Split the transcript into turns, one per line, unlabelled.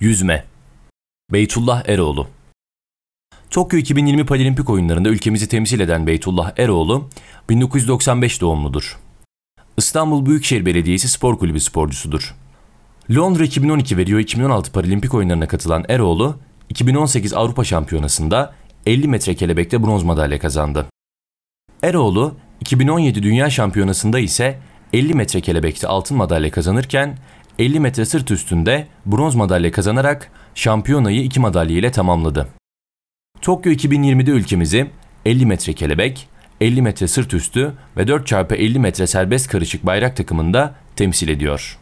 Yüzme Beytullah Eroğlu Tokyo 2020 Paralimpik oyunlarında ülkemizi temsil eden Beytullah Eroğlu, 1995 doğumludur. İstanbul Büyükşehir Belediyesi Spor Kulübü sporcusudur. Londra 2012 ve Rio 2016 Paralimpik oyunlarına katılan Eroğlu, 2018 Avrupa Şampiyonası'nda 50 metre kelebekte bronz madalya kazandı. Eroğlu, 2017 Dünya Şampiyonası'nda ise 50 metre kelebekte altın madalya kazanırken 50 metre sırt üstünde bronz madalya kazanarak şampiyonayı iki madalya ile tamamladı. Tokyo 2020'de ülkemizi 50 metre kelebek, 50 metre sırt üstü ve 4x50 metre serbest karışık bayrak takımında temsil ediyor.